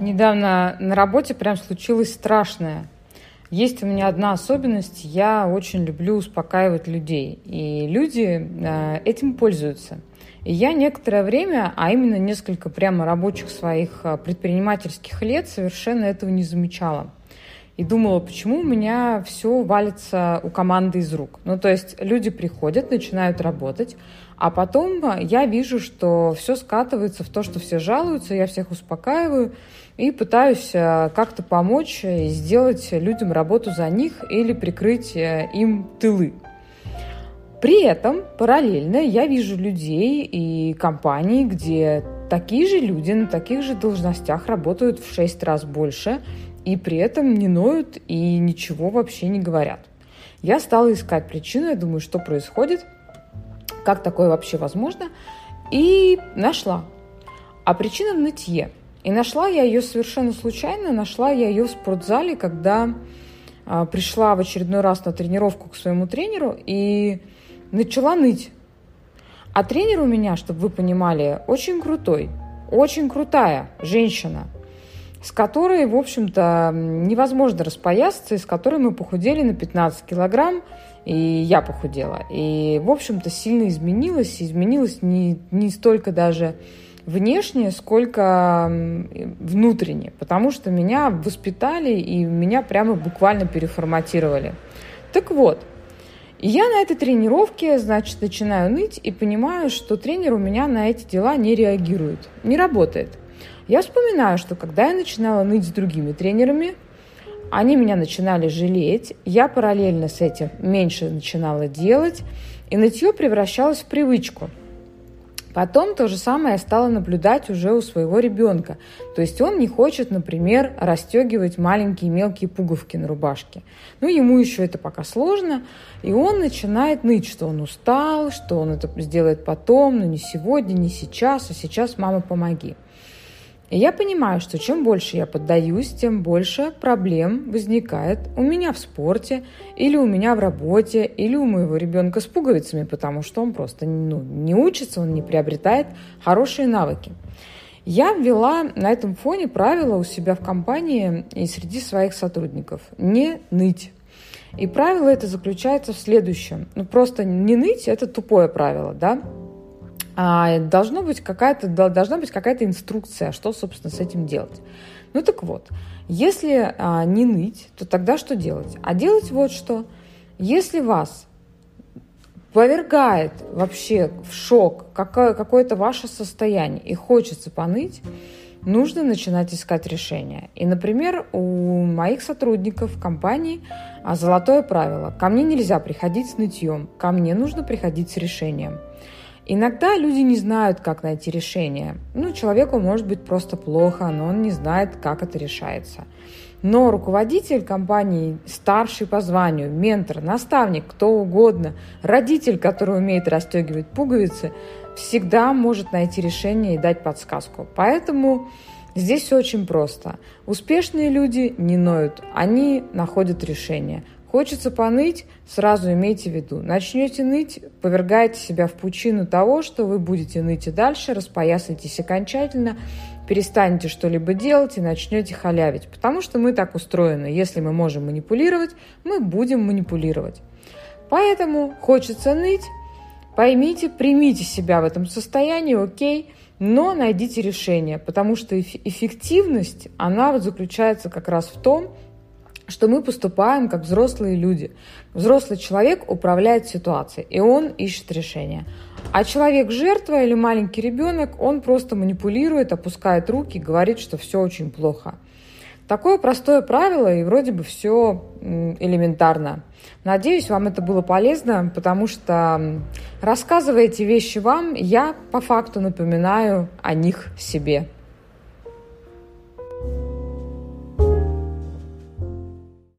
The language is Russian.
Недавно на работе прям случилось страшное. Есть у меня одна особенность. Я очень люблю успокаивать людей. И люди э, этим пользуются. И я некоторое время, а именно несколько прямо рабочих своих э, предпринимательских лет, совершенно этого не замечала. И думала, почему у меня все валится у команды из рук. Ну, то есть люди приходят, начинают работать, а потом я вижу, что все скатывается в то, что все жалуются, я всех успокаиваю и пытаюсь э, как-то помочь и сделать людям работу за них или прикрыть э, им тылы. При этом параллельно я вижу людей и компании, где такие же люди на таких же должностях работают в шесть раз больше и при этом не ноют и ничего вообще не говорят. Я стала искать причину, я думаю, что происходит – как такое вообще возможно, и нашла. А причина в нытье. И нашла я ее совершенно случайно, нашла я ее в спортзале, когда а, пришла в очередной раз на тренировку к своему тренеру и начала ныть. А тренер у меня, чтобы вы понимали, очень крутой, очень крутая женщина, с которой, в общем-то, невозможно распоясаться, и с которой мы похудели на 15 килограмм, и я похудела. И, в общем-то, сильно изменилась. Изменилась не, не столько даже внешне, сколько внутренне, потому что меня воспитали и меня прямо буквально переформатировали. Так вот, я на этой тренировке, значит, начинаю ныть и понимаю, что тренер у меня на эти дела не реагирует, не работает. Я вспоминаю, что когда я начинала ныть с другими тренерами, они меня начинали жалеть, я параллельно с этим меньше начинала делать, и нытье превращалось в привычку. Потом то же самое я стала наблюдать уже у своего ребенка. То есть он не хочет, например, расстегивать маленькие мелкие пуговки на рубашке. Ну, ему еще это пока сложно. И он начинает ныть, что он устал, что он это сделает потом, но не сегодня, не сейчас, а сейчас, мама, помоги. И я понимаю, что чем больше я поддаюсь, тем больше проблем возникает у меня в спорте, или у меня в работе, или у моего ребенка с пуговицами, потому что он просто ну, не учится, он не приобретает хорошие навыки. Я ввела на этом фоне правила у себя в компании и среди своих сотрудников. Не ныть. И правило это заключается в следующем. Ну, просто не ныть – это тупое правило, да? А, должно быть какая-то, должна быть какая-то инструкция, что, собственно, с этим делать. Ну так вот, если а, не ныть, то тогда что делать? А делать вот что. Если вас повергает вообще в шок какое- какое-то ваше состояние и хочется поныть, нужно начинать искать решение. И, например, у моих сотрудников в компании а, золотое правило. Ко мне нельзя приходить с нытьем, ко мне нужно приходить с решением. Иногда люди не знают, как найти решение. Ну, человеку может быть просто плохо, но он не знает, как это решается. Но руководитель компании, старший по званию, ментор, наставник, кто угодно, родитель, который умеет расстегивать пуговицы, всегда может найти решение и дать подсказку. Поэтому здесь все очень просто. Успешные люди не ноют, они находят решение. Хочется поныть, сразу имейте в виду. Начнете ныть, повергаете себя в пучину того, что вы будете ныть и дальше, распоясаетесь окончательно, перестанете что-либо делать и начнете халявить. Потому что мы так устроены. Если мы можем манипулировать, мы будем манипулировать. Поэтому хочется ныть, поймите, примите себя в этом состоянии, окей, но найдите решение, потому что эффективность, она вот заключается как раз в том, что мы поступаем как взрослые люди. Взрослый человек управляет ситуацией, и он ищет решение. А человек жертва или маленький ребенок, он просто манипулирует, опускает руки, говорит, что все очень плохо. Такое простое правило, и вроде бы все элементарно. Надеюсь, вам это было полезно, потому что рассказывая эти вещи вам, я по факту напоминаю о них себе.